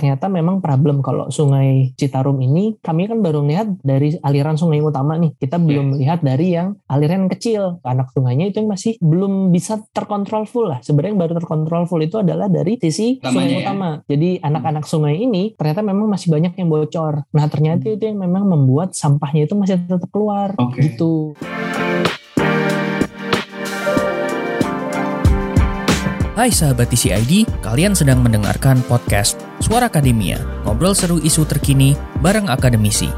ternyata memang problem kalau sungai Citarum ini kami kan baru melihat dari aliran sungai utama nih. Kita belum melihat dari yang aliran kecil. Anak sungainya itu yang masih belum bisa terkontrol full lah. Sebenarnya yang baru terkontrol full itu adalah dari sisi Utamanya sungai ya. utama. Jadi anak-anak sungai ini ternyata memang masih banyak yang bocor. Nah ternyata itu yang memang membuat sampahnya itu masih tetap keluar. Oke. Gitu. Hai sahabat TCID, kalian sedang mendengarkan podcast Suara Akademia, ngobrol seru isu terkini bareng akademisi.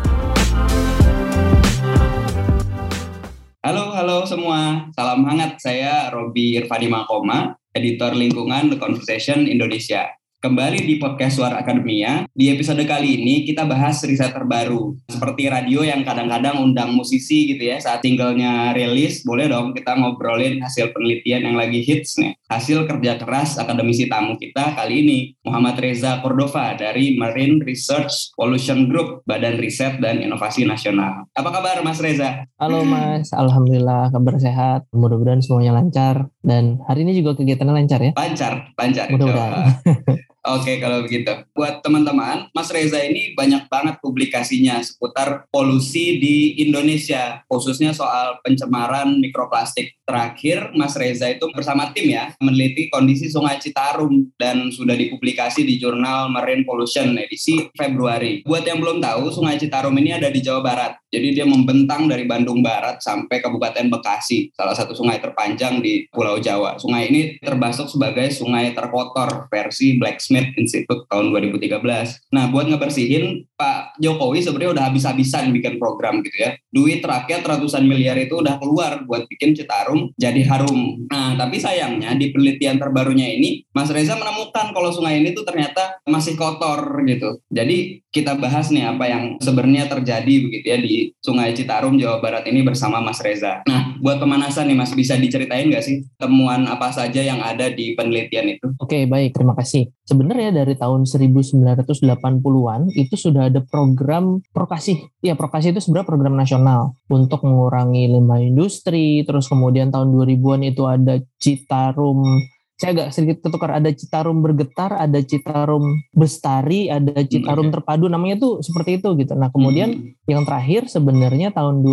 Halo, halo semua. Salam hangat. Saya Robi Irfani Makoma, editor lingkungan The Conversation Indonesia. Kembali di podcast Suara Akademia. Di episode kali ini kita bahas riset terbaru. Seperti radio yang kadang-kadang undang musisi gitu ya saat singlenya rilis. Boleh dong kita ngobrolin hasil penelitian yang lagi hits nih. Hasil kerja keras akademisi tamu kita kali ini. Muhammad Reza Cordova dari Marine Research Pollution Group, Badan Riset dan Inovasi Nasional. Apa kabar Mas Reza? Halo Mas, Alhamdulillah kabar sehat. Mudah-mudahan semuanya lancar. Dan hari ini juga kegiatannya lancar ya. Lancar, lancar. Mudah-mudahan. Oke, kalau begitu. Buat teman-teman, Mas Reza ini banyak banget publikasinya seputar polusi di Indonesia, khususnya soal pencemaran mikroplastik. Terakhir, Mas Reza itu bersama tim ya, meneliti kondisi Sungai Citarum dan sudah dipublikasi di jurnal Marine Pollution edisi Februari. Buat yang belum tahu, Sungai Citarum ini ada di Jawa Barat. Jadi dia membentang dari Bandung Barat sampai Kabupaten Bekasi, salah satu sungai terpanjang di Pulau Jawa. Sungai ini termasuk sebagai sungai terkotor versi Blacksmith Institute tahun 2013. Nah, buat ngebersihin, Pak Jokowi sebenarnya udah habis-habisan bikin program gitu ya. Duit rakyat ratusan miliar itu udah keluar buat bikin Citarum jadi harum. Nah, tapi sayangnya di penelitian terbarunya ini, Mas Reza menemukan kalau sungai ini tuh ternyata masih kotor gitu. Jadi kita bahas nih apa yang sebenarnya terjadi begitu ya di Sungai Citarum Jawa Barat ini bersama Mas Reza. Nah, buat pemanasan nih Mas bisa diceritain nggak sih temuan apa saja yang ada di penelitian itu? Oke, baik. Terima kasih. Sebenarnya dari tahun 1980-an itu sudah ada program Prokasi. Ya, Prokasi itu sebenarnya program nasional untuk mengurangi limbah industri. Terus kemudian tahun 2000-an itu ada Citarum saya agak sedikit ketukar ada Citarum bergetar, ada Citarum bestari, ada Citarum oke. terpadu namanya tuh seperti itu gitu. Nah, kemudian Hmm. yang terakhir sebenarnya tahun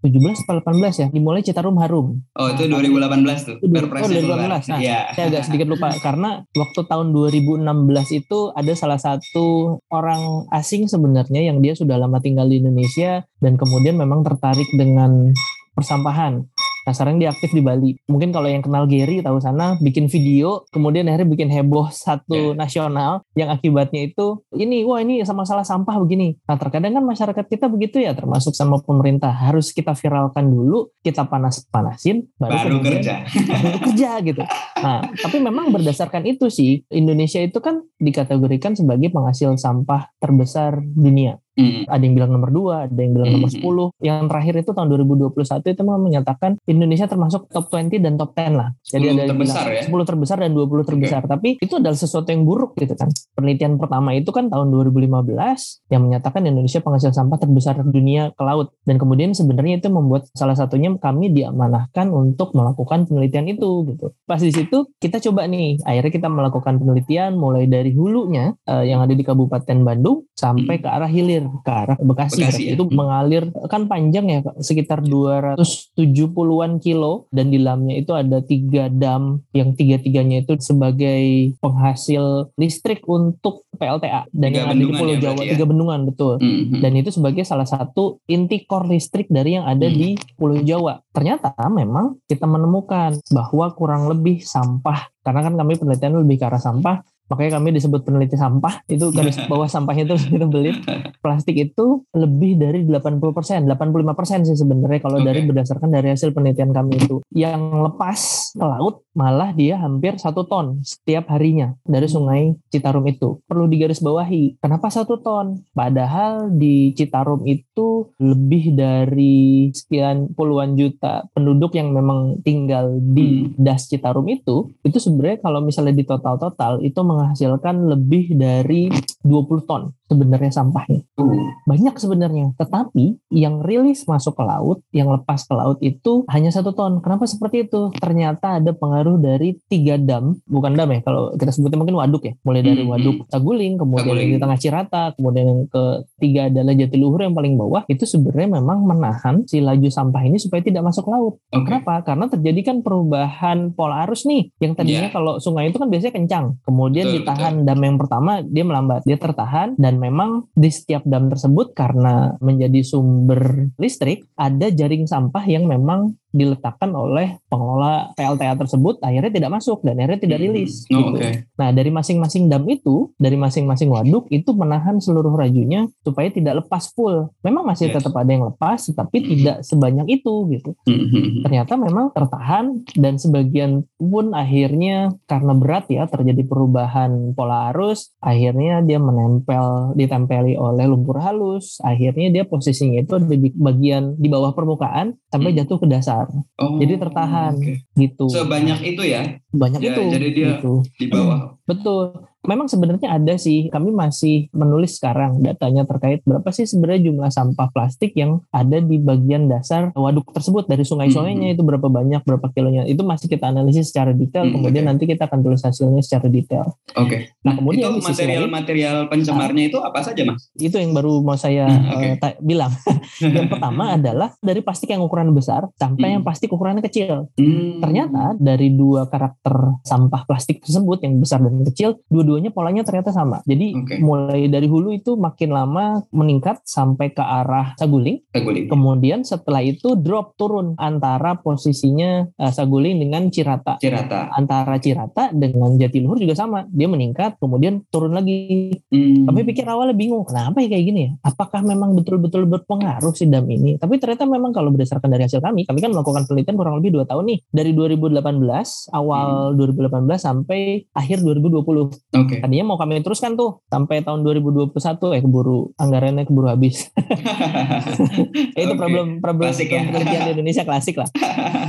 2017 atau 18 ya dimulai Citarum Harum. Oh, itu 2018 tuh. Itu dua- oh, 2018. keluar. Nah, Iya. saya agak sedikit lupa karena waktu tahun 2016 itu ada salah satu orang asing sebenarnya yang dia sudah lama tinggal di Indonesia dan kemudian memang tertarik dengan persampahan. Nah sekarang dia aktif di Bali. Mungkin kalau yang kenal Gary tahu sana bikin video, kemudian akhirnya bikin heboh satu nasional yang akibatnya itu ini wah ini sama masalah sampah begini. Nah terkadang kan masyarakat kita begitu ya termasuk sama pemerintah harus kita viralkan dulu, kita panas-panasin Baru kemudian kerja. baru kerja gitu. Nah, tapi memang berdasarkan itu sih, Indonesia itu kan dikategorikan sebagai penghasil sampah terbesar dunia. Hmm. Ada yang bilang nomor 2, ada yang bilang nomor Mhm. 10. Yang terakhir itu tahun 2021 itu memang menyatakan Indonesia termasuk top 20 dan top 10 lah. 10 Jadi ada yang terbesar bilang ya? 10 terbesar dan 20 terbesar. Tapi itu adalah sesuatu yang buruk gitu kan. Penelitian pertama itu kan tahun 2015 yang menyatakan Indonesia penghasil sampah terbesar dunia ke laut. Dan kemudian sebenarnya itu membuat salah satunya kami diamanahkan untuk melakukan penelitian itu gitu. Pas di situ kita coba nih, akhirnya kita melakukan penelitian mulai dari hulunya eh, yang ada di Kabupaten Bandung sampai ke arah hilir ke arah Bekasi, Bekasi, ya? itu Hmm. mengalir kan panjang ya sekitar 270-an kilo dan di dalamnya itu ada tiga dam yang tiga-tiganya itu sebagai penghasil listrik untuk PLTA dan Tiga yang ada di Pulau ya Jawa ya? tiga bendungan betul Hmm. dan itu sebagai salah satu inti core listrik dari yang ada Hmm. di Pulau Jawa. Ternyata memang kita menemukan bahwa kurang lebih sampah karena kan kami penelitian lebih ke arah sampah makanya kami disebut peneliti sampah. Itu garis bawah sampahnya itu kita beli. Plastik itu lebih dari 80% 85% sih sebenarnya kalau Oke. dari berdasarkan dari hasil penelitian kami itu. Yang lepas ke laut malah dia hampir satu ton setiap harinya dari sungai Citarum itu. Perlu digarisbawahi kenapa satu ton? Padahal di Citarum itu lebih dari sekian puluhan juta penduduk yang memang tinggal di das Citarum itu itu sebenarnya kalau misalnya di total-total itu menghasilkan lebih dari 20 ton sebenarnya sampahnya. Uh, Banyak sebenarnya, tetapi yang rilis masuk ke laut, yang lepas ke laut itu hanya satu ton. Kenapa seperti itu? Ternyata ada pengaruh dari tiga dam, bukan dam ya, kalau kita sebutnya mungkin waduk ya. Mulai dari Hmm, waduk Saguling, kemudian Saguling. di tengah Cirata, kemudian yang ketiga adalah Jatiluhur yang paling bawah. Itu sebenarnya memang menahan si laju sampah ini supaya tidak masuk laut. Oke. Kenapa? Karena terjadi kan perubahan pola arus nih. Yang tadinya Iya. kalau sungai itu kan biasanya kencang. Kemudian Betul, ditahan dam yang pertama dia melambat. Dia tertahan dan memang di setiap dam tersebut karena menjadi sumber listrik ada jaring sampah yang memang diletakkan oleh pengelola PLTA tersebut akhirnya tidak masuk dan akhirnya tidak rilis. Oh, gitu. Oke. Nah, dari masing-masing dam itu, dari masing-masing waduk itu menahan seluruh rajunya supaya tidak lepas full. Memang masih Yes. tetap ada yang lepas, tapi Hmm. tidak sebanyak itu gitu Hmm, ternyata memang tertahan dan sebagian pun akhirnya karena berat ya terjadi perubahan pola arus akhirnya dia menempel ditempeli oleh lumpur halus akhirnya dia posisinya itu ada di bagian di bawah permukaan sampai Hmm. jatuh ke dasar Oh, Jadi tertahan. oke. gitu Sebanyak itu ya banyak Ya, itu jadi dia- gitu. di bawah. Betul. Memang sebenarnya ada sih, kami masih menulis sekarang datanya terkait berapa sih sebenarnya jumlah sampah plastik yang ada di bagian dasar waduk tersebut dari sungai-sungainya itu berapa banyak, berapa kilonya. Itu masih kita analisis secara detail, Hmm, kemudian nanti kita akan tulis hasilnya secara detail. Oke. Nah, Nah, kemudian itu material-material pencemarnya itu apa saja, Mas? Itu yang baru mau saya Hmm, oke. eh, ta- bilang. yang pertama adalah dari plastik yang ukuran besar sampai Hmm. yang plastik ukurannya kecil. Hmm. Ternyata dari dua karakter sampah plastik tersebut yang besar dan kecil, dua-duanya polanya ternyata sama. Jadi Oke. mulai dari hulu itu makin lama meningkat sampai ke arah Saguling. Saguling. Kemudian setelah itu drop turun antara posisinya eh, Saguling dengan Cirata. Cirata. Antara Cirata dengan Jatiluhur juga sama. Dia meningkat kemudian turun lagi. Hmm. Kami pikir awalnya bingung, kenapa ya kayak gini ya? Apakah memang betul-betul berpengaruh si dam ini? Tapi ternyata memang kalau berdasarkan dari hasil kami, kami kan melakukan penelitian kurang lebih dua tahun nih. Dari 2018, awal 2018 sampai akhir 2020. Oke. Tadinya mau kami teruskan tuh sampai tahun 2021 eh keburu anggarannya keburu habis. Itu problem problem Klasik ya. penelitian di Indonesia klasik lah.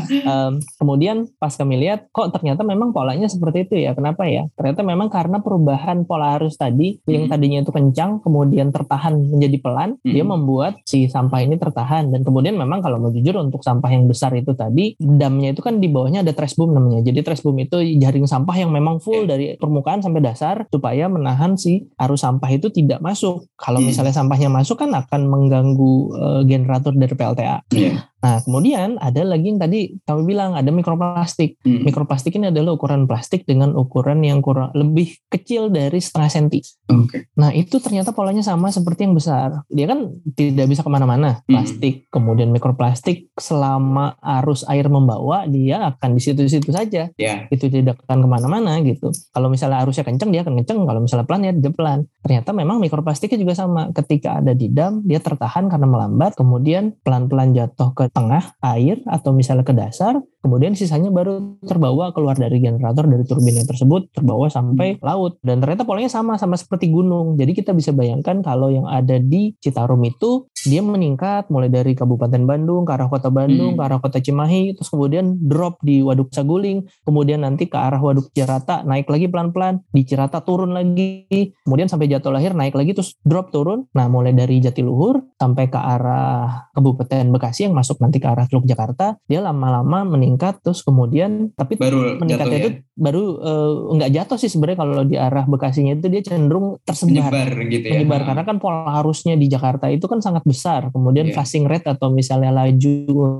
Em, kemudian pas kami lihat kok ternyata memang polanya seperti itu ya. Kenapa ya? Ternyata memang karena perubahan pola arus tadi yang Hmm. tadinya itu kencang kemudian tertahan menjadi pelan, dia Hmm. membuat si sampah ini tertahan dan kemudian memang kalau mau jujur untuk sampah yang besar itu tadi damnya itu kan di bawahnya ada trash boom namanya. Jadi trash boom itu jaring sampah yang memang full Iya. dari permukaan sampai dasar supaya menahan si arus sampah itu tidak masuk. Kalau Hmm. misalnya sampahnya masuk kan akan mengganggu eh, generator dari PLTA. Iya. Nah, kemudian ada lagi yang tadi kami bilang ada mikroplastik. Hmm. Mikroplastik ini adalah ukuran plastik dengan ukuran yang kurang lebih kecil dari setengah senti. Oke. Nah, itu ternyata polanya sama seperti yang besar. Dia kan tidak bisa ke mana-mana. Hmm. Plastik, kemudian mikroplastik selama arus air membawa, dia akan di situ-situ saja. Ya. Itu tidak akan ke mana-mana gitu. Kalau misalnya arusnya kenceng, dia akan kenceng. Kalau misalnya pelan, ya dia pelan. Ternyata memang mikroplastiknya juga sama. Ketika ada di dam, dia tertahan karena melambat. Kemudian pelan-pelan jatuh ke tengah air atau misalnya ke dasar. Kemudian sisanya baru terbawa keluar dari generator dari turbinnya tersebut terbawa sampai laut dan ternyata polanya sama sama seperti gunung. Jadi kita bisa bayangkan kalau yang ada di Citarum itu dia meningkat mulai dari Kabupaten Bandung ke arah Kota Bandung Hmm. ke arah Kota Cimahi terus kemudian drop di Waduk Saguling, kemudian nanti ke arah Waduk Cirata naik lagi pelan-pelan, di Cirata turun lagi, kemudian sampai Jatuh Lahir naik lagi terus drop turun. Nah, mulai dari Jatiluhur sampai ke arah Kabupaten Bekasi yang masuk nanti ke arah Teluk Jakarta, dia lama-lama meningkat terus kemudian tapi Baru meningkatnya jatuh itu baru eh, nggak jatuh sih sebenarnya kalau di arah Bekasinya itu dia cenderung ya. tersebar Menyebar gitu ya. menyebar karena kan pola arusnya di Jakarta itu kan sangat besar kemudian Iya. flashing rate atau misalnya laju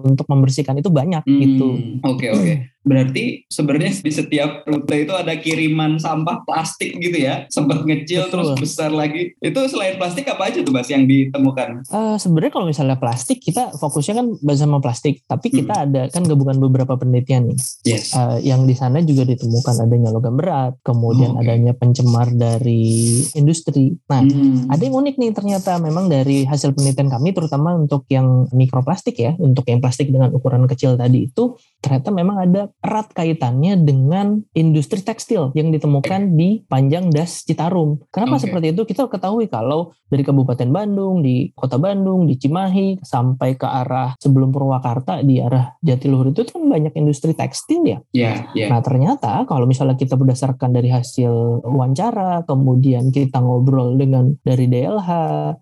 untuk membersihkan itu banyak Hmm, gitu Oke oke. Berarti sebenarnya di setiap rute itu ada kiriman sampah plastik gitu ya. Sempat ngecil Betul. terus besar lagi. Itu selain plastik apa aja tuh Mas yang ditemukan? Eh, sebenarnya kalau misalnya plastik kita fokusnya kan sama plastik tapi kita ada kan gabungan beberapa penelitian nih Yes. Eh, yang di sana juga ditemukan adanya logam berat kemudian Oh, oke. adanya pencemar dari industri nah Hmm. Ada yang unik nih ternyata memang dari hasil penelitian kami terutama untuk yang mikroplastik ya, untuk yang plastik dengan ukuran kecil tadi itu ternyata memang ada erat kaitannya dengan industri tekstil yang ditemukan di Panjang Das Citarum. Kenapa Oke. seperti itu? Kita ketahui kalau dari Kabupaten Bandung, di Kota Bandung, di Cimahi sampai ke arah sebelum Purwakarta di arah Jatiluhur itu kan banyak industri tekstil ya. Ya, ya. Nah ternyata kalau misalnya kita berdasarkan dari hasil wawancara, kemudian kita ngobrol dengan dari DLH,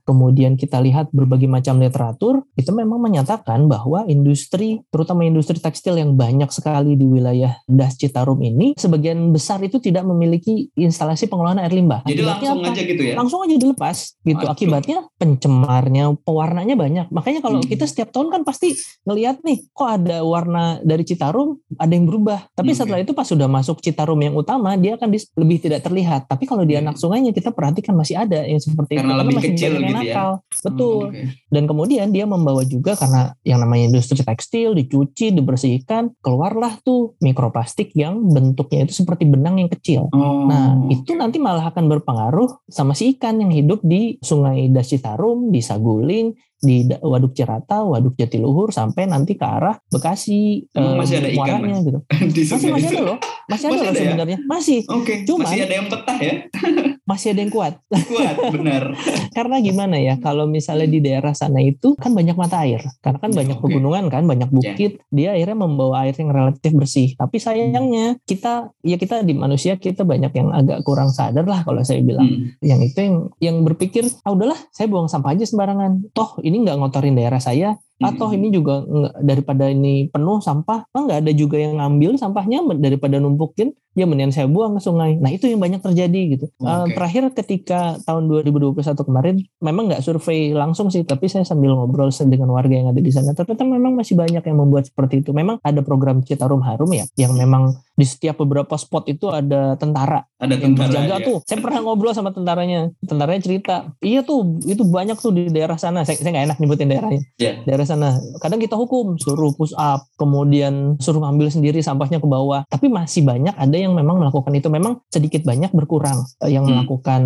kemudian kita lihat berbagai macam literatur, itu memang menyatakan bahwa industri, terutama industri tekstil yang banyak sekali di wilayah Das Citarum ini, sebagian besar itu tidak memiliki instalasi pengelolaan air limbah. Jadi Akibatnya langsung apa? aja gitu ya. langsung aja dilepas gitu. Akibatnya pencemarnya, pewarnanya banyak. Makanya kalau Hmm. kita setiap tahun kan pasti ngelihat nih, kok ada warna dari Citarum ada yang berubah. Tapi Hmm, setelah itu pas sudah masuk Citarum yang utama, dia akan lebih tidak terlihat. Tapi kalau di Hmm. anak sungainya kita perhatikan masih ada yang seperti Karena itu. lebih masih kecil gitu ya. nakal. Betul. Oh, oke. Dan kemudian dia membawa juga karena yang namanya industri tekstil dicuci, dibersihkan, keluarlah tuh mikroplastik yang bentuknya itu seperti benang yang kecil. Oh. Nah, itu nanti malah akan berpengaruh sama si ikan yang hidup di Sungai Das Citarum, di Saguling, di Waduk Cirata, Waduk Jatiluhur sampai nanti ke arah Bekasi Emang eh, masih ada ikan, muaranya gitu. Masih masih ada loh. Masih ada Masih loh ada ya? sebenarnya. Masih, Oke, Cuman- masih ada yang petah ya. masih ada yang kuat. Kuat, benar. Karena gimana ya, kalau misalnya di daerah sana itu kan banyak mata air. Karena kan Ya, banyak oke. pegunungan kan, banyak bukit. Dia akhirnya membawa air yang relatif bersih. Tapi sayangnya kita ya kita di manusia kita banyak yang agak kurang sadar lah kalau saya bilang. Hmm. yang itu yang yang berpikir ah udahlah saya buang sampah aja sembarangan toh ini nggak ngotorin daerah saya atau ini juga nggak- daripada ini penuh sampah ah, nggak ada juga yang ngambil sampahnya daripada numpukin ya mendingan saya buang ke sungai nah itu yang banyak terjadi gitu Eh, Oke. terakhir ketika tahun 2021 kemarin memang nggak survei langsung sih tapi saya sambil ngobrol dengan warga yang ada di sana ternyata memang masih banyak yang membuat seperti itu memang ada program Citarum Harum ya yang memang di setiap beberapa spot itu ada tentara Ada yang tentara berjaga ya. tuh. Saya pernah ngobrol sama tentaranya. Tentaranya cerita, iya tuh itu banyak tuh di daerah sana. Saya nggak enak nyebutin daerahnya. Iya. Daerah sana. Kadang kita hukum, suruh push up, kemudian suruh ngambil sendiri sampahnya ke bawah. Tapi masih banyak ada yang memang melakukan itu. Memang sedikit banyak berkurang eh, yang Hmm. melakukan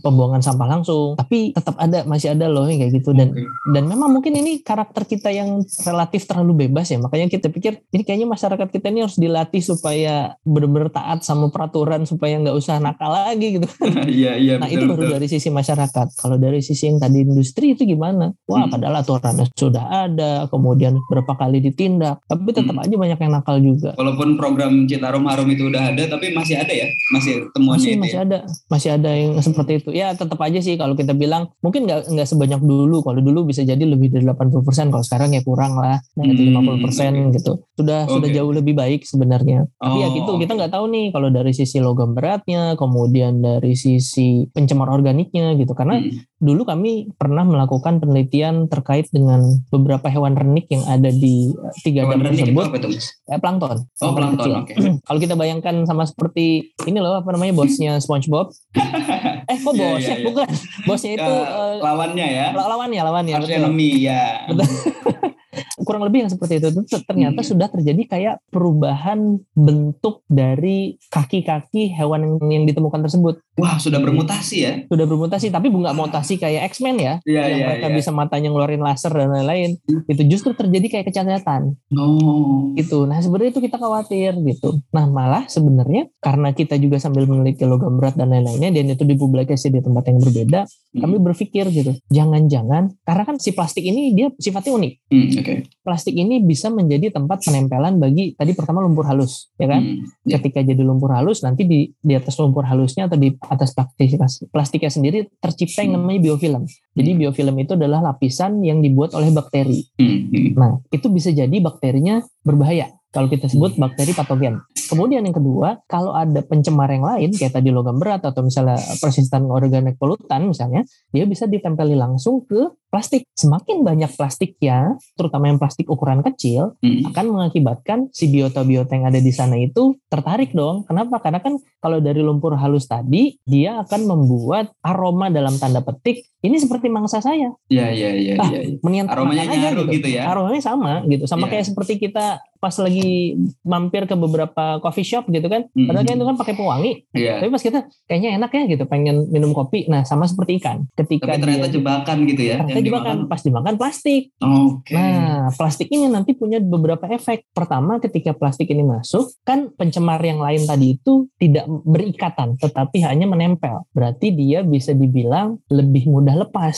pembuangan sampah langsung. Tapi tetap ada, masih ada loh kayak gitu. Dan Oke. dan memang mungkin ini karakter kita yang relatif terlalu bebas ya makanya kita pikir ini kayaknya masyarakat kita ini harus dilatih supaya benar-benar taat sama peraturan supaya nggak usah nakal lagi gitu Iya, iya nah betul, itu baru betul. dari sisi masyarakat kalau dari sisi yang tadi industri itu gimana wah Hmm. padahal aturannya sudah ada kemudian berapa kali ditindak tapi tetap Hmm. aja banyak yang nakal juga Walaupun program Citarum Harum itu udah ada, tapi masih ada ya, masih temuannya masih itu. masih ya? ada masih ada yang seperti itu ya tetap aja sih kalau kita bilang mungkin nggak nggak sebanyak dulu kalau dulu bisa jadi lebih dari 80% kalau sekarang ya kurang lah nah, itu Hmm, 50% gitu sudah sudah Oke. jauh lebih baik sebenarnya tapi ya Oh, gitu kita oke. nggak tahu nih kalau dari sisi logam beratnya kemudian dari sisi pencemar organiknya gitu karena Hmm. Dulu kami pernah melakukan penelitian terkait dengan beberapa hewan renik yang ada di eh, tiga Hewan dam renik itu tersebut? Mas? eh, plankton Oh, Plankton oke. kalau kita bayangkan sama seperti ini loh apa namanya bosnya SpongeBob eh kok Iya, bosnya iya, iya. bukan bosnya itu eh, lawannya ya. la- lawannya lawannya Arch enemy ya. kurang lebih yang seperti itu ternyata Hmm. sudah terjadi kayak perubahan bentuk dari kaki-kaki hewan yang, yang ditemukan tersebut Wah, sudah bermutasi ya. sudah bermutasi tapi nggak mutasi kayak X-Men ya Iya, yang iya, mereka iya. bisa matanya ngeluarin laser dan lain-lain itu justru terjadi kayak kecacatan Oh. gitu. Nah sebenarnya itu kita khawatir gitu. Nah malah sebenarnya karena kita juga sambil meneliti logam berat dan lain-lainnya dan itu dipublikasi di tempat yang berbeda, Hmm. kami berpikir gitu, jangan-jangan karena kan si plastik ini dia sifatnya unik. Hmm, oke. Plastik ini bisa menjadi tempat penempelan bagi tadi pertama lumpur halus, ya kan? Hmm, ya. Ketika jadi lumpur halus, nanti di di atas lumpur halusnya atau di atas plastik plastiknya sendiri tercipta yang Hmm. namanya biofilm. Jadi Hmm. biofilm itu adalah lapisan yang dibuat oleh bakteri. Hmm, hmm. Nah, itu bisa jadi bakterinya berbahaya. Kalau kita sebut bakteri patogen. Kemudian yang kedua, kalau ada pencemar yang lain, kayak tadi logam berat atau misalnya persistan organik polutan misalnya, dia bisa ditempeli langsung ke plastik. Semakin banyak plastiknya, terutama yang plastik ukuran kecil, Hmm. akan mengakibatkan si biota-biota yang ada di sana itu tertarik dong. Kenapa? Karena kan kalau dari lumpur halus tadi, dia akan membuat aroma dalam tanda petik, ini seperti mangsa saya. Ya, ya, ya, Ah, ya. ya. Aromanya nyaru gitu ya. aromanya sama gitu sama Iya. kayak seperti kita pas lagi mampir ke beberapa coffee shop gitu kan Hmm. padahal kan itu kan pakai pewangi Iya. tapi pas kita kayaknya enak ya gitu pengen minum kopi nah sama seperti ikan ketika Tapi ternyata dia jebakan gitu ya. ternyata kita dimakan, pas dimakan plastik. Oke. Nah, plastik ini nanti punya beberapa efek. Pertama, ketika plastik ini masuk, kan pencemar yang lain tadi itu tidak berikatan, tetapi hanya menempel. Berarti dia bisa dibilang lebih mudah lepas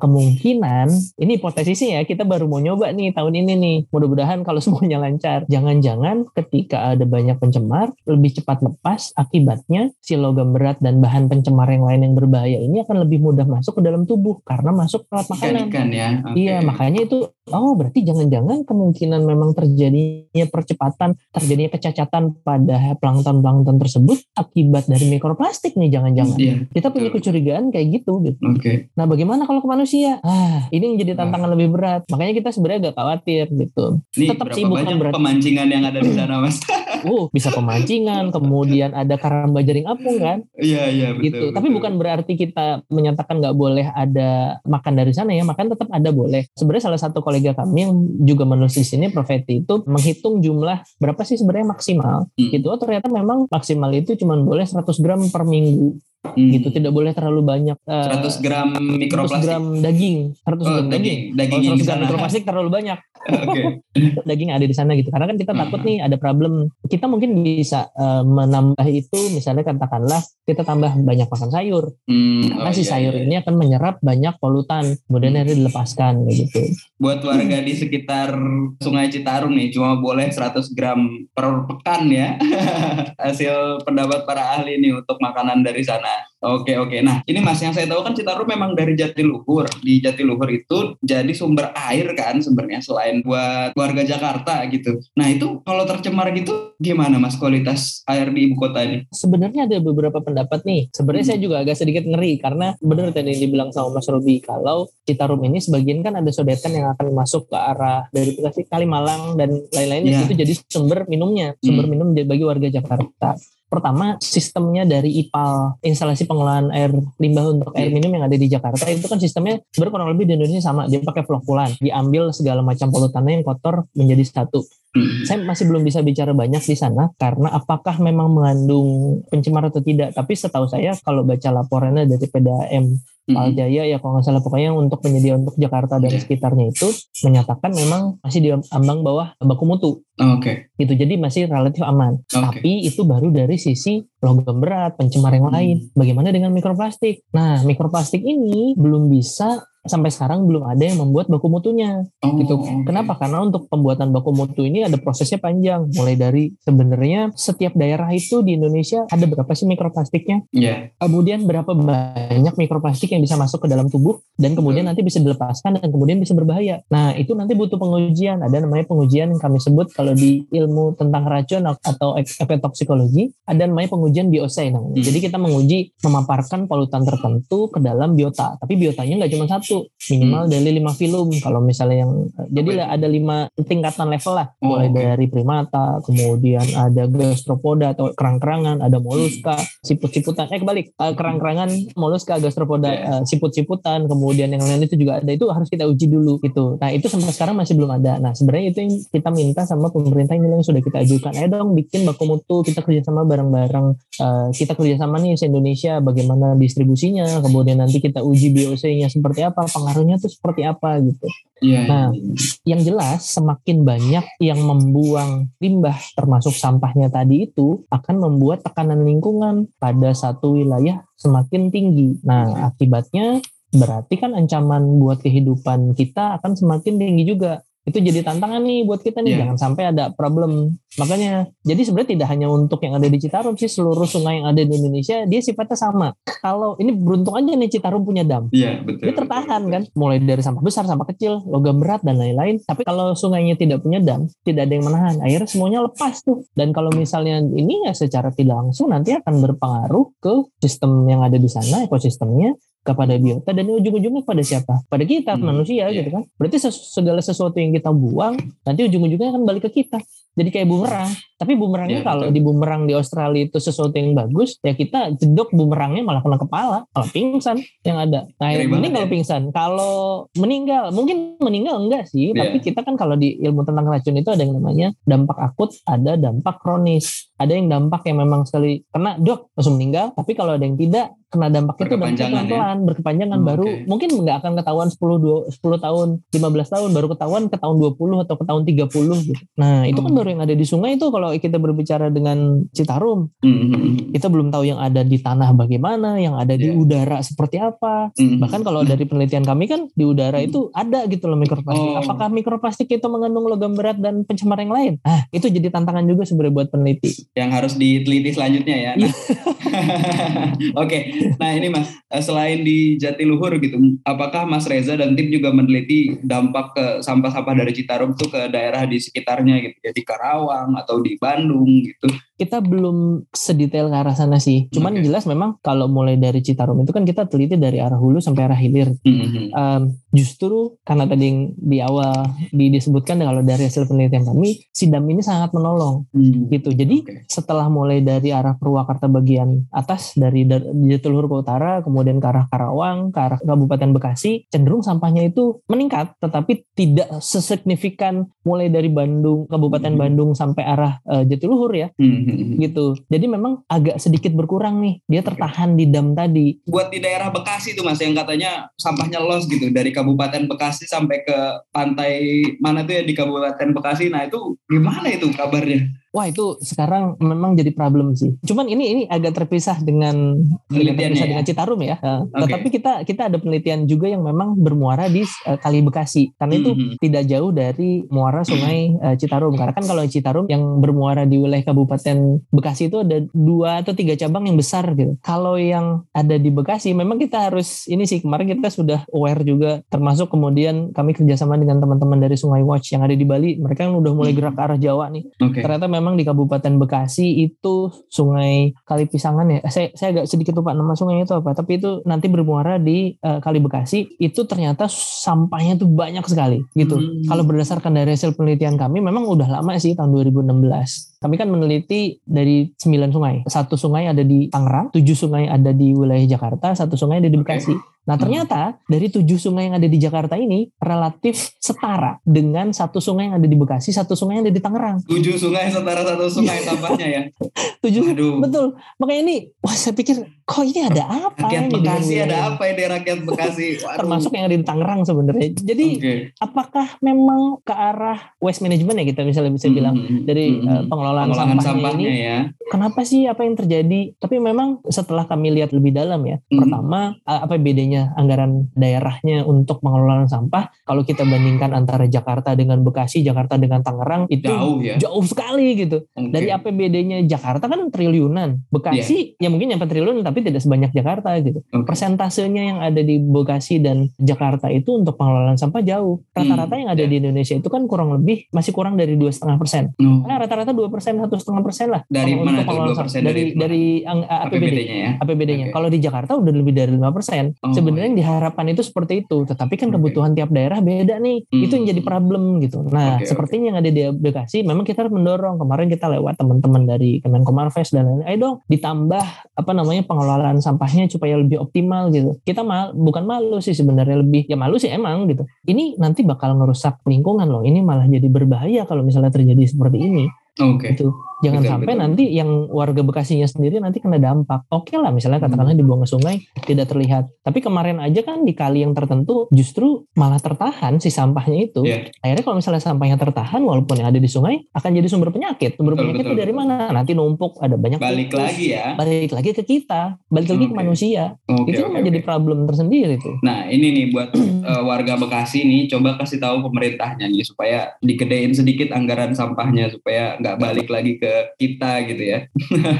kemungkinan ini hipotesisnya ya kita baru mau nyoba nih tahun ini nih mudah-mudahan kalau semuanya lancar jangan-jangan ketika ada banyak pencemar lebih cepat lepas akibatnya si logam berat dan bahan pencemar yang lain yang berbahaya ini akan lebih mudah masuk ke dalam tubuh karena masuk lewat makanan Ikan ya. Okay. iya makanya itu oh berarti jangan-jangan kemungkinan memang terjadinya percepatan terjadinya kecacatan pada plankton-plankton tersebut akibat dari mikroplastik nih jangan-jangan Iya. kita punya betul. kecurigaan kayak gitu gitu Oke. Nah, bagaimana kalau ke manusia? Ah, ini yang jadi tantangan lebih berat. Makanya kita sebenarnya agak khawatir gitu. Ini Tetap sih bukan banyak berarti- pemancingan yang ada di sana, Mas? Uh, bisa pemancingan, kemudian ada karamba jaring apung kan, Iya, iya, betul. gitu. Tapi betul. bukan berarti kita menyatakan nggak boleh ada makan dari sana ya, makan tetap ada boleh. Sebenarnya salah satu kolega kami yang juga menulis di sini, Prof. Eti, itu menghitung jumlah berapa sih sebenarnya maksimal. Hmm. Gitu. Oh, ternyata memang maksimal itu cuma boleh 100 gram per minggu. Hmm. Gitu. Tidak boleh terlalu banyak. eh, 100 gram 100 mikroplastik. gram daging, 100 Oh, gram daging. daging, di 100 gram mikroplastik terlalu banyak. Oke. daging ada di sana gitu. Karena kan kita takut Hmm. nih ada problem. Kita mungkin bisa eh, menambah itu misalnya katakanlah kita tambah banyak makan sayur. Hmm, Karena oh si iya, sayur iya. ini akan menyerap banyak polutan. Kemudian Hmm. dilepaskan gitu. Buat warga di sekitar Sungai Citarum nih cuma boleh 100 gram per pekan ya. Hasil pendapat para ahli nih untuk makanan dari sana. Oke oke. Nah ini mas yang saya tahu kan Citarum memang dari Jatiluhur. Di Jatiluhur itu jadi sumber air kan sebenarnya selain buat warga Jakarta gitu. Nah itu kalau tercemar gitu gimana mas kualitas air di ibu kota ini? Sebenarnya ada beberapa pendapat nih. Sebenarnya Hmm. saya juga agak sedikit ngeri karena benar tadi yang dibilang sama Mas Robi kalau Citarum ini sebagian kan ada sodetan yang akan masuk ke arah dari Bekasi Kalimalang dan lain-lainnya Iya. itu jadi sumber minumnya, sumber Hmm. minum bagi warga Jakarta. Pertama, sistemnya dari IPAL, instalasi pengelolaan air limbah untuk air Iya. minum yang ada di Jakarta itu kan sistemnya sebenarnya kurang lebih di Indonesia sama. Dia pakai flokulan, diambil segala macam polutannya yang kotor menjadi satu Hmm. saya masih belum bisa bicara banyak di sana karena apakah memang mengandung pencemar atau tidak. Tapi setahu saya kalau baca laporannya dari PDAM. Paljaya ya kalau nggak salah pokoknya untuk penyedia untuk Jakarta dan Iya. sekitarnya itu menyatakan memang masih di ambang bawah baku mutu Oke. gitu. Jadi masih relatif aman. Oke. Tapi itu baru dari sisi logam berat, pencemar yang Hmm. lain. Bagaimana dengan mikroplastik? Nah, mikroplastik ini belum bisa sampai sekarang belum ada yang membuat baku mutunya Oh, gitu. oke. Kenapa? Karena untuk pembuatan baku mutu ini ada prosesnya panjang. Mulai dari sebenarnya setiap daerah itu di Indonesia ada berapa sih mikroplastiknya? Iya. Kemudian berapa banyak mikroplastik yang bisa masuk ke dalam tubuh dan kemudian nanti bisa dilepaskan dan kemudian bisa berbahaya. Nah, itu nanti butuh pengujian. Ada namanya pengujian yang kami sebut kalau di ilmu tentang racun atau epitoksikologi, ada namanya pengujian biosay namanya. Hmm. Jadi kita menguji memaparkan polutan tertentu ke dalam biota. Tapi biotanya nggak cuma satu, minimal dari lima film. Kalau misalnya yang jadi ada lima tingkatan level lah, Oh, mulai oke. dari primata, kemudian ada gastropoda atau kerang-kerangan, ada moluska, siput-siputan. Eh kebalik, eh, kerang-kerangan, moluska, gastropoda, Yes. eh, siput-siputan, kemudian yang lain itu juga ada. Itu harus kita uji dulu gitu. Nah itu sampai sekarang masih belum ada. Nah sebenarnya itu yang kita minta sama pemerintah ini yang sudah kita ajukan. Ayo dong bikin baku mutu, kita kerjasama bareng-bareng. Eh, kita kerjasama nih se-Indonesia, bagaimana distribusinya, kemudian nanti kita uji BOC-nya seperti apa, pengaruhnya tuh seperti apa gitu. Iya. Nah, iya. Yang jelas semakin banyak yang membuang limbah termasuk sampahnya tadi itu akan membuat tekanan lingkungan pada satu wilayah semakin tinggi. Nah, akibatnya berarti kan ancaman buat kehidupan kita akan semakin tinggi juga. Itu jadi tantangan nih buat kita nih, Iya. jangan sampai ada problem. Makanya, jadi sebenarnya tidak hanya untuk yang ada di Citarum sih, seluruh sungai yang ada di Indonesia, dia sifatnya sama. Kalau ini beruntung aja nih Citarum punya dam. Iya, betul. Dia tertahan kan, mulai dari sampah besar, sampah kecil, logam berat dan lain-lain. Tapi kalau sungainya tidak punya dam, tidak ada yang menahan, akhirnya semuanya lepas tuh. Dan kalau misalnya ini ya secara tidak langsung nanti akan berpengaruh ke sistem yang ada di sana, ekosistemnya, kepada biota dan ujung-ujungnya kepada siapa? Pada kita Hmm, manusia iya. gitu kan. Berarti segala sesuatu yang kita buang nanti ujung-ujungnya akan balik ke kita. Jadi kayak bumerang. Tapi bumerangnya Iya, kalau di bumerang di Australia itu sesuatu yang bagus, ya kita jedok bumerangnya malah kena kepala, malah pingsan yang ada. Nah, yang mending kalau ya. pingsan. Kalau meninggal, mungkin meninggal enggak sih, Iya. tapi kita kan kalau di ilmu tentang racun itu ada yang namanya dampak akut, ada dampak kronis. Ada yang dampak yang memang sekali kena dok langsung meninggal, tapi kalau ada yang tidak kena dampak itu dampaknya Berkepanjangan ya? pelan-pelan, berkepanjangan Hmm, baru oke. mungkin nggak akan ketahuan 10 dua- 10 tahun, 15 tahun baru ketahuan ke tahun 20 atau ke tahun 30 gitu. Nah, itu kan Oh. Baru yang ada di sungai itu kalau kita berbicara dengan Citarum, Mhm. kita belum tahu yang ada di tanah bagaimana, yang ada di Iya. udara seperti apa. Mhm. Bahkan kalau dari penelitian kami kan di udara itu ada gitu loh mikroplastik. Oh. Apakah mikroplastik itu mengandung logam berat dan pencemar yang lain? Ah, itu jadi tantangan juga sebenarnya buat peneliti. yang harus diteliti selanjutnya ya. Iya. Oke, nah ini Mas, eh, selain di Jatiluhur gitu, apakah Mas Reza dan tim juga meneliti dampak ke sampah-sampah dari Citarum tuh ke daerah di sekitarnya gitu, ya di Karawang atau di Bandung gitu? Kita belum sedetail ke arah sana sih. Cuman Oke. jelas memang kalau mulai dari Citarum itu kan kita teliti dari arah hulu sampai arah hilir. Mhm. Um, justru karena tadi yang di awal di- disebutkan kalau dari hasil penelitian kami, si dam ini sangat menolong Hmm. gitu. Jadi Oke. setelah mulai dari arah Purwakarta bagian atas dari Dar- Jatiluhur ke utara, kemudian ke arah Karawang, ke arah Kabupaten Bekasi, cenderung sampahnya itu meningkat, tetapi tidak sesignifikan mulai dari Bandung, Kabupaten Mhm. Bandung sampai arah eh, Jatiluhur ya, Mhm. gitu. Jadi memang agak sedikit berkurang nih, dia tertahan di dam tadi. Buat di daerah Bekasi tuh Mas, yang katanya sampahnya los gitu dari Kabupaten Bekasi sampai ke pantai mana tuh ya di Kabupaten Bekasi. Nah itu gimana itu kabarnya? Wah itu sekarang memang jadi problem sih. Cuman ini ini agak terpisah dengan agak Penelitiannya terpisah ya? dengan Citarum ya. Oke. Tetapi kita kita ada penelitian juga yang memang bermuara di eh, Kali Bekasi karena itu Mhm. tidak jauh dari muara Sungai eh, Citarum. Karena kan kalau Citarum yang bermuara di wilayah Kabupaten Bekasi itu ada dua atau tiga cabang yang besar gitu. Kalau yang ada di Bekasi memang kita harus ini sih kemarin kita sudah aware juga termasuk kemudian kami kerjasama dengan teman-teman dari Sungai Watch yang ada di Bali. Mereka kan udah mulai Hmm. gerak ke arah Jawa nih Oke. ternyata memang di Kabupaten Bekasi itu Sungai Kali Pisangan ya. Saya saya agak sedikit lupa nama sungainya itu apa, tapi itu nanti bermuara di eh, Kali Bekasi. Itu ternyata sampahnya tuh banyak sekali gitu. Hmm. Kalau berdasarkan dari hasil penelitian kami memang udah lama sih tahun 2016. Kami kan meneliti dari 9 sungai. Satu sungai ada di Tangerang, tujuh sungai ada di wilayah Jakarta, satu sungai ada di. Bekasi. Nah ternyata dari tujuh sungai yang ada di Jakarta ini relatif setara dengan satu sungai yang ada di Bekasi, satu sungai yang ada di Tangerang. Tujuh sungai setara satu sungai sampahnya ya. Tujuh, Waduh. betul. Makanya ini, wah saya pikir, kok ini ada apa Rakyat ini Bekasi ada wilayah? apa ini rakyat Bekasi? Waduh. Termasuk yang ada di Tangerang sebenarnya. Jadi Oke. apakah memang ke arah waste management ya kita misalnya bisa bilang Mhm. dari Mhm. eh, pengelolaan, Pengolahan sampahnya, sampahnya ini ya. kenapa sih apa yang terjadi tapi memang setelah kami lihat lebih dalam ya Hmm. pertama apa bedanya anggaran daerahnya untuk pengelolaan sampah kalau kita bandingkan antara Jakarta dengan Bekasi Jakarta dengan Tangerang itu Jauh ya. jauh sekali gitu Oke. dari APBD-nya Jakarta kan triliunan Bekasi ya mungkin nyampe triliun tapi tidak sebanyak Jakarta gitu Oke. persentasenya yang ada di Bekasi dan Jakarta itu untuk pengelolaan sampah jauh rata-rata Hmm, yang ada ya. di Indonesia itu kan kurang lebih masih kurang dari dua setengah persen Oh, Nah, rata-rata dua persen satu setengah persen lah. Dari mana tuh pengelolaan 2% sampah. dari dari. APBD-nya ya. APBD-nya. Kalau di Jakarta udah lebih dari 5%. Oh, Sebenarnya yang diharapkan itu seperti itu, tetapi kan kebutuhan tiap daerah beda nih. Hmm. Itu yang jadi problem gitu. Nah, Oke, sepertinya yang ada di Bekasi memang kita harus mendorong. Kemarin kita lewat teman-teman dari Kemenkomarves dan lain-lain. Ayo dong ditambah apa namanya pengelolaan sampahnya supaya lebih optimal gitu. Kita mal bukan malu sih sebenarnya lebih ya malu sih emang gitu. Ini nanti bakal ngerusak lingkungan loh. Ini malah jadi berbahaya kalau misalnya terjadi seperti ini Oke. gitu. Jangan Betul, sampai betul. nanti yang warga Bekasinya sendiri nanti kena dampak. Oke lah misalnya katakanlah dibuang ke sungai tidak terlihat. Tapi kemarin aja kan di kali yang tertentu justru malah tertahan si sampahnya itu. Iya. Akhirnya kalau misalnya sampahnya tertahan walaupun yang ada di sungai akan jadi sumber penyakit. Sumber Betul, penyakit itu betul, dari betul. mana? Nanti numpuk ada banyak Balik tikus. lagi ya. Balik lagi ke kita, balik lagi ke manusia. Oke, itu kan jadi oke. problem tersendiri tuh. Nah ini nih buat eh, warga Bekasi nih coba kasih tahu pemerintahnya nih supaya digedein sedikit anggaran sampahnya supaya nggak balik lagi ke kita gitu ya.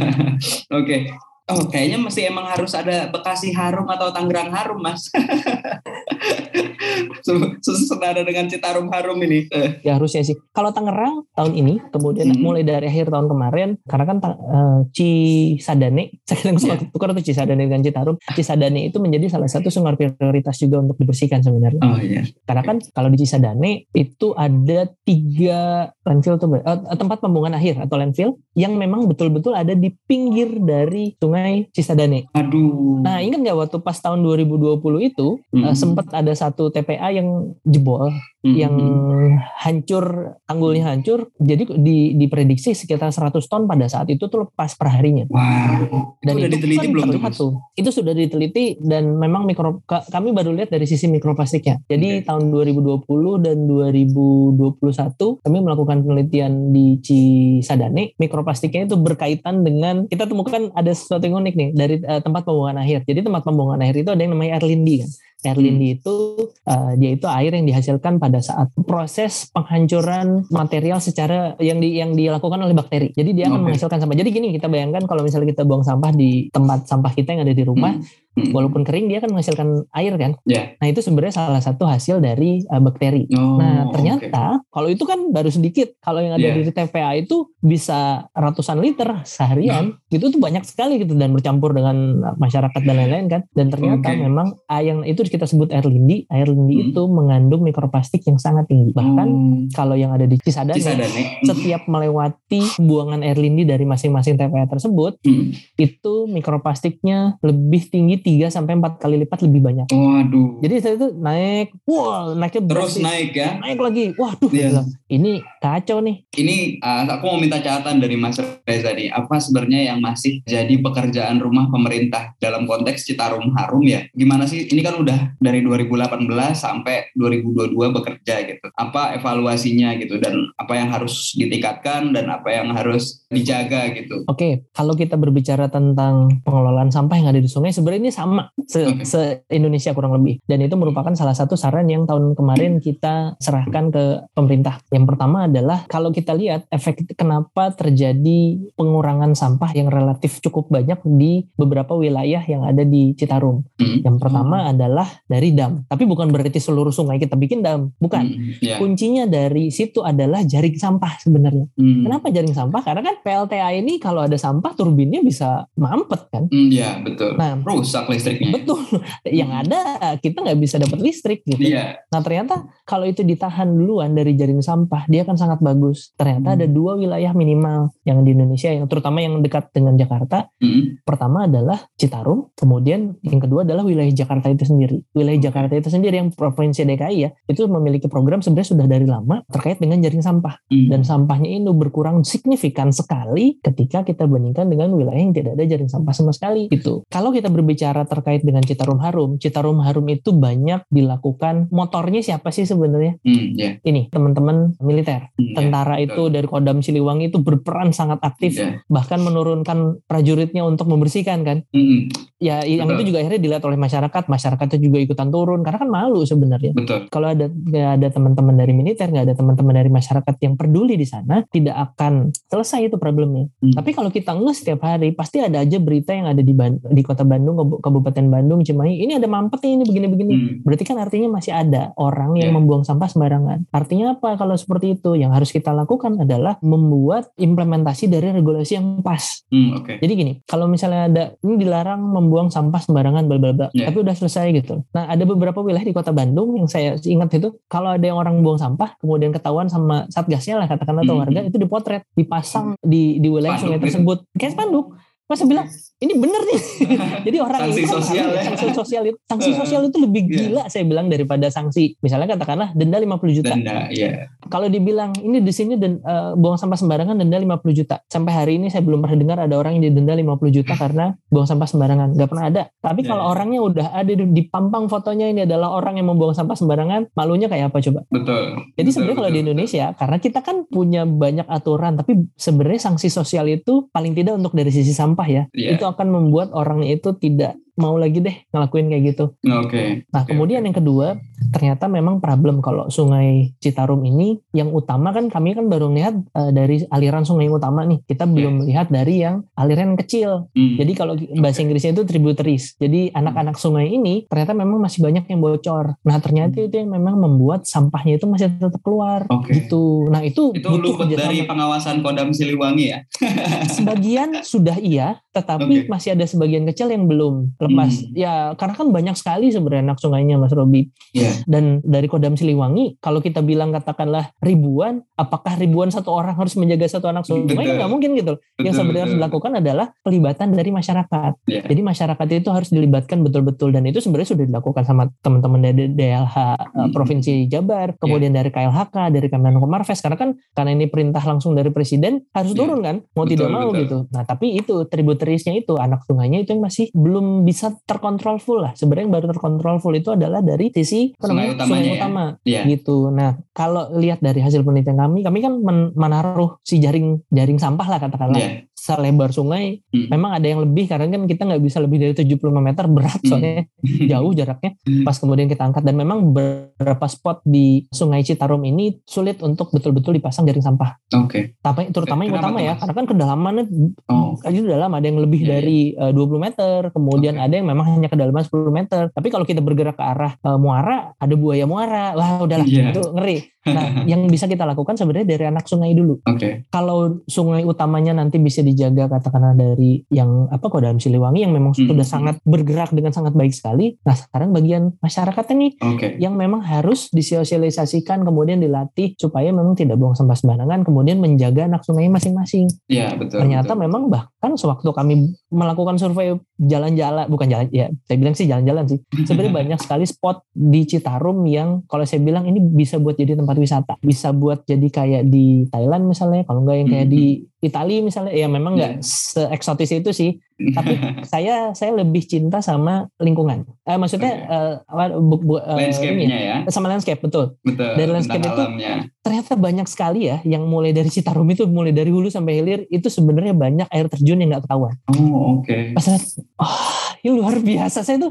Oke. Oh kayaknya mesti emang harus ada Bekasi harum atau Tangerang harum mas. senada dengan Citarum Harum ini. Ya harusnya sih. Kalau Tangerang tahun ini, kemudian hmm. mulai dari akhir tahun kemarin, karena kan uh, Cisadane, saya kadang suka yeah. tukar tuh Cisadane dengan Citarum. Cisadane itu menjadi salah satu sungai prioritas juga untuk dibersihkan sebenarnya. Oh iya. Yeah. Karena kan kalau di Cisadane itu ada tiga landfill tuh, uh, tempat pembuangan akhir atau landfill yang memang betul-betul ada di pinggir dari sungai Cisadane. Aduh. Nah ingat nggak waktu pas tahun 2020 itu hmm. uh, sempat ada satu TPA yang jebol hmm. yang hancur tanggulnya hancur jadi di diprediksi sekitar 100 ton pada saat itu tuh lepas per harinya. Wow. Dan itu sudah diteliti kan belum tuh? Itu sudah diteliti dan memang mikro kami baru lihat dari sisi mikroplastiknya. Jadi okay. tahun 2020 dan 2021 kami melakukan penelitian di Cisadane mikroplastiknya itu berkaitan dengan kita temukan ada sesuatu yang unik nih dari uh, tempat pembuangan akhir. Jadi tempat pembuangan akhir itu ada yang namanya air lindi kan. Air lindi hmm. itu uh, dia itu air yang dihasilkan pada saat proses penghancuran material secara yang di yang dilakukan oleh bakteri. Jadi dia akan okay. menghasilkan sampah. Jadi gini kita bayangkan kalau misalnya kita buang sampah di tempat sampah kita yang ada di rumah, hmm Hmm. Walaupun kering dia akan menghasilkan air kan. Yeah. Nah itu sebenarnya salah satu hasil dari uh, bakteri. Oh, nah ternyata okay. kalau itu kan baru sedikit. Kalau yang ada yeah. di TPA itu bisa ratusan liter seharian. Nah. Itu tuh banyak sekali gitu dan bercampur dengan masyarakat dan lain-lain kan. Dan ternyata okay. memang yang itu kita sebut air lindi. Air lindi hmm. itu mengandung mikroplastik yang sangat tinggi. Bahkan hmm. kalau yang ada di Cisadane, Cisadane. Hmm. setiap melewati buangan air lindi dari masing-masing TPA tersebut hmm. itu mikroplastiknya lebih tinggi 3 sampai 4 kali lipat lebih banyak. Waduh. Jadi saya itu naik, wah naiknya terus berarti, naik ya. Naik lagi. Waduh, yeah. ini kacau nih. Ini uh, aku mau minta catatan dari Mas Reza nih. Apa sebenarnya yang masih jadi pekerjaan rumah pemerintah dalam konteks Citarum Harum ya? Gimana sih? Ini kan udah dari 2018 sampai 2022 bekerja gitu. Apa evaluasinya gitu dan apa yang harus ditingkatkan dan apa yang harus dijaga gitu. Oke, kalau kita berbicara tentang pengelolaan sampah yang ada di sungai sebenarnya ini sama se, se Indonesia kurang lebih dan itu merupakan salah satu saran yang tahun kemarin kita serahkan ke pemerintah. Yang pertama adalah kalau kita lihat efek kenapa terjadi pengurangan sampah yang relatif cukup banyak di beberapa wilayah yang ada di Citarum. Hmm. Yang pertama hmm. Adalah dari dam, tapi bukan berarti seluruh sungai kita bikin dam, bukan. Hmm. Yeah. Kuncinya dari situ adalah jaring sampah sebenarnya. Hmm. Kenapa jaring sampah? Karena kan PLTA ini kalau ada sampah turbinnya bisa mampet kan? Iya yeah, betul. Nah rusak listriknya. Betul. Yang hmm. ada kita nggak bisa dapat listrik gitu. Iya. Nah ternyata kalau itu ditahan duluan dari jaring sampah, dia akan sangat bagus. Ternyata hmm. ada dua wilayah minimal yang di Indonesia, yang terutama yang dekat dengan Jakarta. Hmm. Pertama adalah Citarum, kemudian yang kedua adalah wilayah Jakarta itu sendiri. Wilayah Jakarta itu sendiri yang provinsi DKI ya, itu memiliki program sebenarnya sudah dari lama terkait dengan jaring sampah. Hmm. Dan sampahnya ini berkurang signifikan sekali ketika kita bandingkan dengan wilayah yang tidak ada jaring sampah sama sekali. Itu. Kalau kita berbicara bicara terkait dengan Citarum Harum, Citarum Harum itu banyak dilakukan motornya siapa sih sebenarnya? Hmm, yeah. Ini teman-teman militer, hmm, tentara yeah, itu dari Kodam Siliwangi itu berperan sangat aktif, yeah. bahkan menurunkan prajuritnya untuk membersihkan kan. Hmm. Ya, yang Betul. itu juga akhirnya dilihat oleh masyarakat, masyarakatnya juga ikutan turun karena kan malu sebenarnya. Kalau ada nggak ada teman-teman dari militer, nggak ada teman-teman dari masyarakat yang peduli di sana, tidak akan selesai itu problemnya. Hmm. Tapi kalau kita nges setiap hari, pasti ada aja berita yang ada di di kota Bandung Kabupaten Bandung Cimahi ini ada mampet ini begini-begini. Hmm. Berarti kan artinya masih ada orang yang yeah. membuang sampah sembarangan. Artinya apa kalau seperti itu? Yang harus kita lakukan adalah membuat implementasi dari regulasi yang pas. Hmm, okay. Jadi gini, kalau misalnya ada ini dilarang membuang sampah sembarangan bla bla bla, yeah. tapi udah selesai gitu. Nah, ada beberapa wilayah di Kota Bandung yang saya ingat itu kalau ada yang orang buang sampah kemudian ketahuan sama satgasnya lah katakanlah atau hmm. warga itu dipotret, dipasang di di wilayah sungai tersebut. Kayak spanduk. Masa bilang ini bener nih. Jadi orang sanksi itu kan sosial ya. sanksi sosial itu sanksi sosial itu lebih iya. gila yeah. saya bilang daripada sanksi. Misalnya katakanlah denda 50 juta. Denda, yeah. Kalau dibilang ini di sini dan uh, buang sampah sembarangan denda 50 juta. Sampai hari ini saya belum pernah dengar ada orang yang didenda 50 juta karena buang sampah sembarangan. Gak pernah ada. Tapi yeah. kalau orangnya udah ada di pampang fotonya ini adalah orang yang membuang sampah sembarangan, malunya kayak apa coba? Betul. Jadi sebenarnya kalau di Indonesia karena kita kan punya banyak aturan tapi sebenarnya sanksi sosial itu paling tidak untuk dari sisi sampah ya. Yeah. Itu akan membuat orangnya itu tidak mau lagi deh ngelakuin kayak gitu. Oke. Nah, Oke, kemudian yang kedua, ternyata memang problem kalau Sungai Citarum ini yang utama kan kami kan baru melihat eh, dari aliran sungai yang utama nih. Kita belum melihat dari yang aliran yang kecil. Hmm. Jadi kalau bahasa Inggrisnya itu tributaries. Jadi anak-anak sungai ini ternyata memang masih banyak yang bocor. Nah, ternyata Hmm. itu yang memang membuat sampahnya itu masih tetap keluar Oke. gitu. Nah, itu itu butuh luput dari pengawasan Kodam Siliwangi ya. Sebagian sudah iya, tetapi Oke. masih ada sebagian kecil yang belum lepas. Hmm. Ya, karena kan banyak sekali sebenarnya anak sungainya Mas Robi. Iya. Dan dari Kodam Siliwangi, kalau kita bilang katakanlah ribuan, apakah ribuan satu orang harus menjaga satu anak sungai? Nggak mungkin gitu. yang Betul, sebenarnya harus dilakukan adalah pelibatan dari masyarakat. Iya. Jadi masyarakat itu harus dilibatkan betul-betul dan itu sebenarnya sudah dilakukan sama teman-teman dari DLH eh, Hmm. Provinsi Jabar, kemudian dari KLHK, dari Kemenko Marves karena kan karena ini perintah langsung dari presiden harus Iya. turun kan, mau Betul, tidak mau betul. gitu. Nah, tapi itu tributarisnya itu anak sungainya itu yang masih belum bisa terkontrol full lah. Sebenarnya yang baru terkontrol full itu adalah dari sisi Sungai namanya, sungai ya? utama Iya. gitu. Nah, kalau lihat dari hasil penelitian kami, kami kan men- menaruh si jaring jaring sampah lah katakanlah Iya. Selebar sungai. Hmm. Memang ada yang lebih karena kan kita nggak bisa lebih dari 75 meter berat Hmm. soalnya jauh jaraknya. Pas kemudian kita angkat dan memang beberapa spot di Sungai Citarum ini sulit untuk betul-betul dipasang jaring sampah. Oke. Tapi terutama yang utama ya, karena kan kedalamannya Oh. itu dalam ada yang lebih Iya, iya. dari eh, 20 meter, kemudian Oke. ada yang memang hanya kedalaman 10 meter. Tapi kalau kita bergerak ke arah eh, muara, ada buaya muara. Wah, udahlah Iya. itu ngeri. Nah, yang bisa kita lakukan sebenarnya dari anak sungai dulu. Oke. Kalau sungai utamanya nanti bisa dijaga katakanlah dari yang apa Kodam Siliwangi yang memang Hmm, sudah sangat bergerak dengan sangat baik sekali. Nah, sekarang bagian masyarakatnya nih Oke. yang memang harus disosialisasikan kemudian dilatih supaya memang tidak buang sampah sembarangan kemudian menjaga anak sungai masing-masing. Iya, betul. Ternyata betul. memang bahkan sewaktu kami melakukan survei jalan-jalan bukan jalan ya saya bilang sih jalan-jalan sih. Sebenarnya banyak sekali spot di Citarum yang kalau saya bilang ini bisa buat jadi tempat wisata, bisa buat jadi kayak di Thailand misalnya, kalau enggak yang kayak Hmm. di Italia misalnya, ya memang nggak se-eksotis itu sih. Tapi saya saya lebih cinta sama lingkungan. Eh, maksudnya Oke. eh, apa, bu- bu- eh, ini landscape-nya ya. ya, sama landscape betul. Betul. Dari landscape itu- alamnya. Ternyata banyak sekali ya yang mulai dari Citarum itu mulai dari hulu sampai hilir itu sebenarnya banyak air terjun yang nggak ketahuan. Oh, oke. Pas saya, oh, ini luar biasa saya tuh.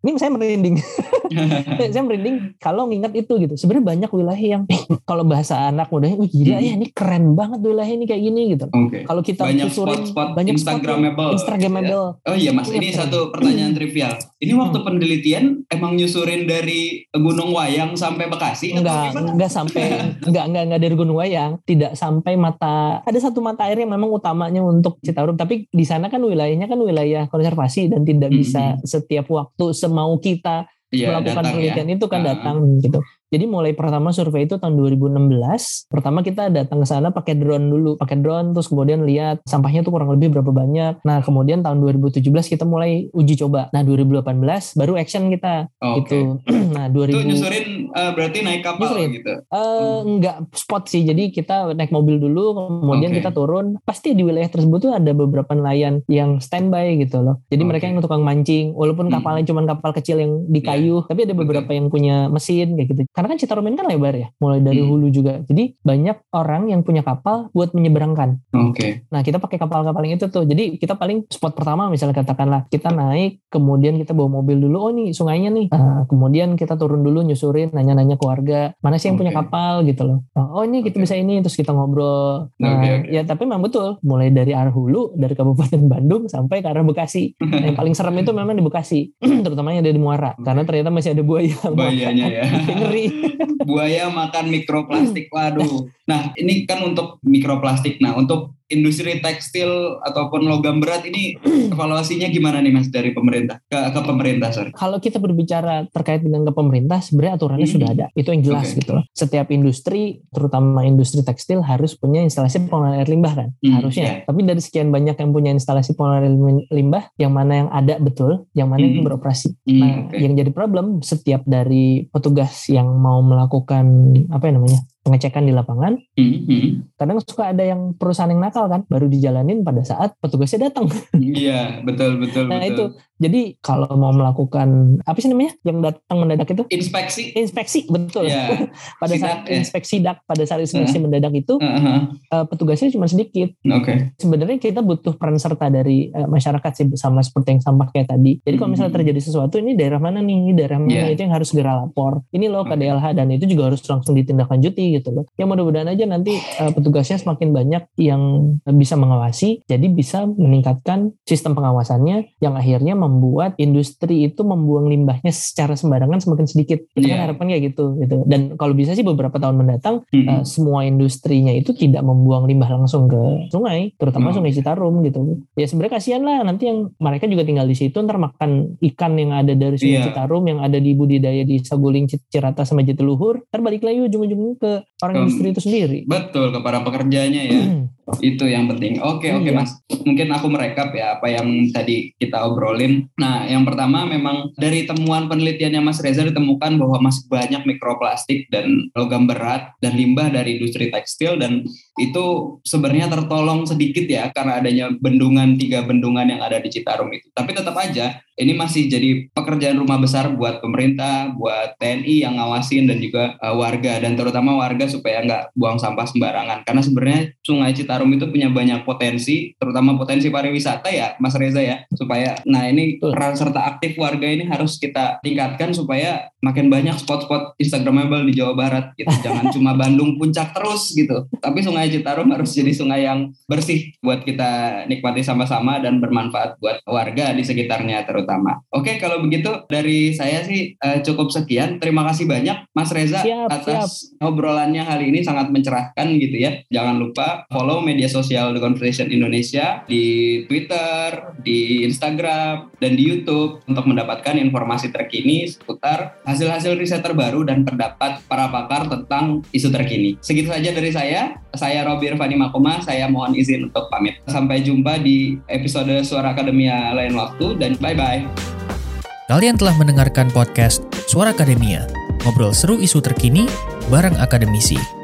Ini saya merinding. saya merinding kalau ngingat itu gitu. Sebenarnya banyak wilayah yang kalau bahasa anak mudanya, wih gila Hmm. ya ini keren banget wilayah ini kayak gini gitu. Oke. Kalau kita Banyak spot-spot banyak spot Instagramable. Instagramable. Oh iya mas, Iya, ini keren. satu pertanyaan trivial. Ini waktu penelitian emang nyusurin dari Gunung Wayang sampai Bekasi Enggak, enggak sampai enggak enggak enggak dari Gunung Wayang, tidak sampai mata ada satu mata air yang memang utamanya untuk Citarum, tapi di sana kan wilayahnya kan wilayah konservasi dan tidak Hmm, bisa setiap waktu semau kita Iya, melakukan datang ya. penelitian itu kan Ah. datang gitu. Jadi mulai pertama survei itu tahun 2016. Pertama kita datang ke sana pakai drone dulu, pakai drone terus kemudian lihat sampahnya tuh kurang lebih berapa banyak. Nah, kemudian tahun 2017 kita mulai uji coba. Nah, 2018 baru action kita Oh, gitu. nah, 2000 Itu nyusurin eh, berarti naik kapal Nyusurin. gitu. Eh, enggak spot sih. Jadi kita naik mobil dulu, kemudian Oke. kita turun. Pasti di wilayah tersebut tuh ada beberapa nelayan yang standby gitu loh. Jadi Oke. mereka yang tukang mancing, walaupun Hmm. kapalnya cuma kapal kecil yang di Iya, kayu, tapi ada beberapa yang punya mesin kayak gitu. Karena kan Citarum ini kan lebar ya, mulai dari Hmm. hulu juga. Jadi banyak orang yang punya kapal buat menyeberangkan. Oke. Nah kita pakai kapal-kapal yang itu tuh. Jadi kita paling spot pertama misalnya katakanlah kita naik, kemudian kita bawa mobil dulu. Oh nih sungainya nih. Nah, kemudian kita turun dulu nyusurin, nanya-nanya ke warga mana sih yang punya Oke. kapal gitu loh. Oh ini kita Oke. bisa ini terus kita ngobrol. Nah Oke, oke. ya tapi memang betul. Mulai dari arah hulu dari Kabupaten Bandung sampai ke arah Bekasi. Nah, yang paling serem itu memang di Bekasi, terutama yang ada di Muara. Oke. Karena ternyata masih ada buaya. Buayanya ya. Ngeri. Buaya makan mikroplastik. Waduh. Nah, ini kan untuk mikroplastik. Nah, untuk industri tekstil ataupun logam berat ini evaluasinya gimana nih Mas dari pemerintah? Ke, ke pemerintah, sorry. kalau kita berbicara terkait dengan ke pemerintah sebenarnya aturannya Hmm. sudah ada itu yang jelas Oke. gitu loh setiap industri terutama industri tekstil harus punya instalasi pengolahan air limbah kan Hmm, harusnya tapi dari sekian banyak yang punya instalasi pengolahan air limbah yang mana yang ada betul yang mana yang Hmm. beroperasi Hmm, nah oke. yang jadi problem setiap dari petugas yang mau melakukan apa ya namanya pengecekan di lapangan Hmm, hmm. kadang suka ada yang perusahaan yang nakal kan baru dijalanin pada saat petugasnya datang Iya, betul betul Nah betul. itu Jadi kalau mau melakukan apa sih namanya yang datang mendadak itu? Inspeksi. Inspeksi betul. Ya. pada Sidak, saat ya. inspeksi dak pada saat inspeksi mendadak itu Uh-huh. eh, petugasnya cuma sedikit. Oke. Sebenarnya kita butuh peran serta dari eh, masyarakat sih sama seperti yang sampah kayak tadi. Jadi kalau misalnya Hmm. terjadi sesuatu ini daerah mana nih, ini daerah mana Iya. itu yang harus segera lapor. Ini loh. KDLH dan itu juga harus langsung ditindaklanjuti gitu loh. Ya mudah-mudahan aja nanti eh, petugasnya semakin banyak yang bisa mengawasi, jadi bisa meningkatkan sistem pengawasannya yang akhirnya membuat industri itu membuang limbahnya secara sembarangan semakin sedikit. Kita kan Iya. harapan kayak gitu gitu. Dan kalau bisa sih beberapa tahun mendatang Mm-mm. uh, semua industrinya itu tidak membuang limbah langsung ke sungai, terutama Oh. sungai Citarum gitu. Ya sebenarnya kasihan lah nanti yang mereka juga tinggal di situ ntar makan ikan yang ada dari sungai Iya. Citarum yang ada di budidaya di Saguling, Cirata sama Jatiluhur, ntar balik lagi ujung-ujungnya ke orang Ke- industri itu sendiri. Betul ke para pekerjanya ya. Itu yang penting. Oke, oke Iya. Mas. Mungkin aku merekap ya apa yang tadi kita obrolin. Nah, yang pertama memang dari temuan penelitiannya Mas Reza ditemukan bahwa masih banyak mikroplastik dan logam berat dan limbah dari industri tekstil dan itu sebenarnya tertolong sedikit ya karena adanya bendungan tiga bendungan yang ada di Citarum itu. Tapi tetap aja ini masih jadi pekerjaan rumah besar buat pemerintah, buat TNI yang ngawasin dan juga uh, warga dan terutama warga supaya nggak buang sampah sembarangan. Karena sebenarnya Sungai Citarum itu punya banyak potensi, terutama potensi pariwisata ya, Mas Reza ya. Supaya, nah ini peran serta aktif warga ini harus kita tingkatkan supaya makin banyak spot-spot Instagramable di Jawa Barat. Gitu. Jangan cuma Bandung puncak terus gitu. Tapi Sungai Citarum harus jadi sungai yang bersih buat kita nikmati sama-sama dan bermanfaat buat warga di sekitarnya terutama. Oke, kalau begitu dari saya sih eh, cukup sekian. Terima kasih banyak Mas Reza Siap, atas obrolannya hari ini sangat mencerahkan gitu ya. Jangan lupa follow media sosial The Conversation Indonesia di Twitter, di Instagram, dan di YouTube untuk mendapatkan informasi terkini seputar hasil-hasil riset terbaru dan pendapat para pakar tentang isu terkini. Segitu saja dari saya. Saya Robi Irfani Makoma, saya mohon izin untuk pamit. Sampai jumpa di episode Suara Akademia lain waktu dan bye-bye. Kalian telah mendengarkan podcast Suara Akademia, ngobrol seru isu terkini bareng akademisi.